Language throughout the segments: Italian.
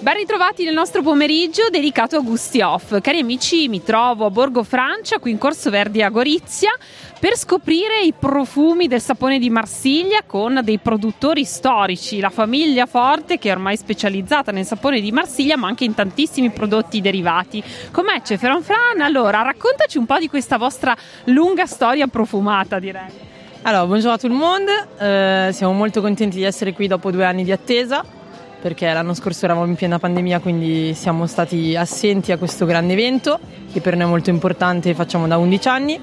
Ben ritrovati nel nostro pomeriggio dedicato a Gusti Off. Cari amici, mi trovo a Borgo Francia, qui in Corso Verdi a Gorizia, per scoprire i profumi del sapone di Marsiglia con dei produttori storici, la famiglia Forte che è ormai specializzata nel sapone di Marsiglia, ma anche in tantissimi prodotti derivati. Com'è Ceferon Fran? Allora, raccontaci un po' di questa vostra lunga storia profumata, direi. Allora, buongiorno a tutto il mondo, eh, siamo molto contenti di essere qui dopo due anni di attesa perché l'anno scorso eravamo in piena pandemia, quindi siamo stati assenti a questo grande evento che per noi è molto importante, facciamo da 11 anni.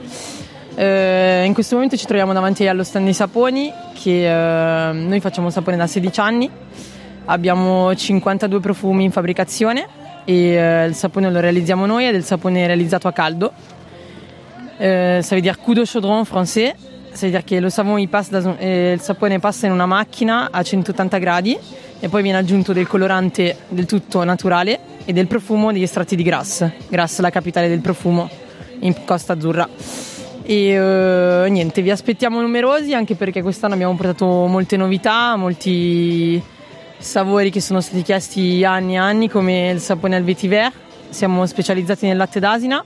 Eh, in questo momento ci troviamo davanti allo stand dei saponi, che eh, noi facciamo sapone da 16 anni, abbiamo 52 profumi in fabbricazione e eh, il sapone lo realizziamo noi, è del sapone realizzato a caldo. Eh, ça veut dire coup de chaudron français, ça veut dire che lo savon, passa, eh, il sapone passa in una macchina a 180 gradi e poi viene aggiunto del colorante del tutto naturale e del profumo degli estratti di Grasse. Grasse, la capitale del profumo in Costa Azzurra. E uh, niente, vi aspettiamo numerosi anche perché quest'anno abbiamo portato molte novità, molti sapori che sono stati chiesti anni e anni come il sapone al vetiver. Siamo specializzati nel latte d'asina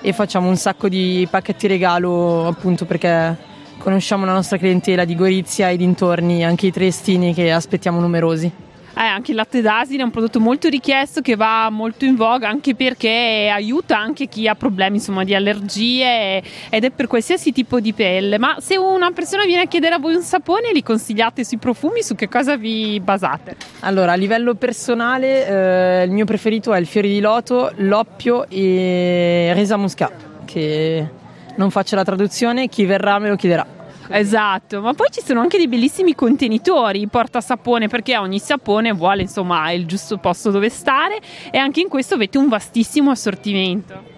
e facciamo un sacco di pacchetti regalo appunto perché conosciamo la nostra clientela di Gorizia e dintorni, anche i triestini che aspettiamo numerosi. Eh, anche il latte d'asina è un prodotto molto richiesto che va molto in voga anche perché aiuta anche chi ha problemi insomma, di allergie ed è per qualsiasi tipo di pelle. Ma se una persona viene a chiedere a voi un sapone, li consigliate sui profumi? Su che cosa vi basate? Allora, a livello personale, eh, il mio preferito è il fiore di loto, l'oppio e resa muscat, che non faccio la traduzione, chi verrà me lo chiederà. Esatto, ma poi ci sono anche dei bellissimi contenitori porta sapone perché ogni sapone vuole insomma il giusto posto dove stare e anche in questo avete un vastissimo assortimento.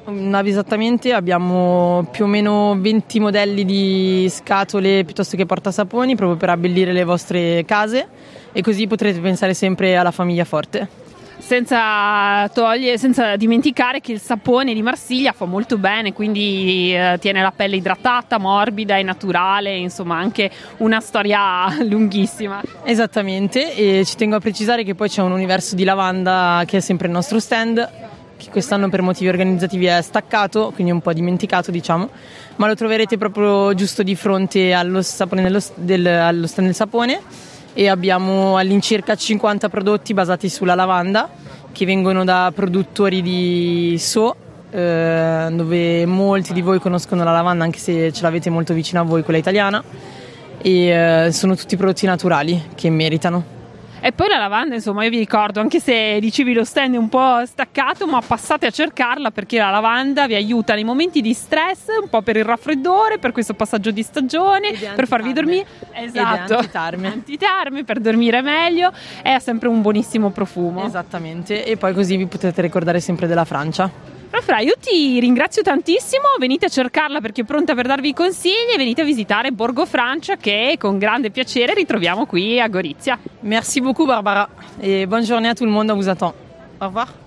Esattamente, abbiamo più o meno 20 modelli di scatole piuttosto che portasaponi proprio per abbellire le vostre case e così potrete pensare sempre alla famiglia forte senza, togliere, senza dimenticare che il sapone di Marsiglia fa molto bene, quindi eh, tiene la pelle idratata, morbida e naturale, insomma anche una storia lunghissima. Esattamente, e ci tengo a precisare che poi c'è un universo di lavanda che è sempre il nostro stand, che quest'anno per motivi organizzativi è staccato, quindi un po' dimenticato diciamo, ma lo troverete proprio giusto di fronte allo, sapone, del, allo stand del sapone e abbiamo all'incirca 50 prodotti basati sulla lavanda che vengono da produttori di So eh, dove molti di voi conoscono la lavanda anche se ce l'avete molto vicino a voi quella italiana e eh, sono tutti prodotti naturali che meritano. E poi la lavanda, insomma, io vi ricordo, anche se dicevi lo stand un po' staccato, ma passate a cercarla perché la lavanda vi aiuta nei momenti di stress, un po' per il raffreddore, per questo passaggio di stagione, per farvi dormire. Esatto. Antitarme. antitarme per dormire meglio. È sempre un buonissimo profumo. Esattamente. E poi così vi potete ricordare sempre della Francia. Fra, io ti ringrazio tantissimo, venite a cercarla perché è pronta per darvi consigli e venite a visitare Borgo Francia che con grande piacere ritroviamo qui a Gorizia. Merci beaucoup Barbara e buongiorno a tutto il mondo, vous attend. Au revoir.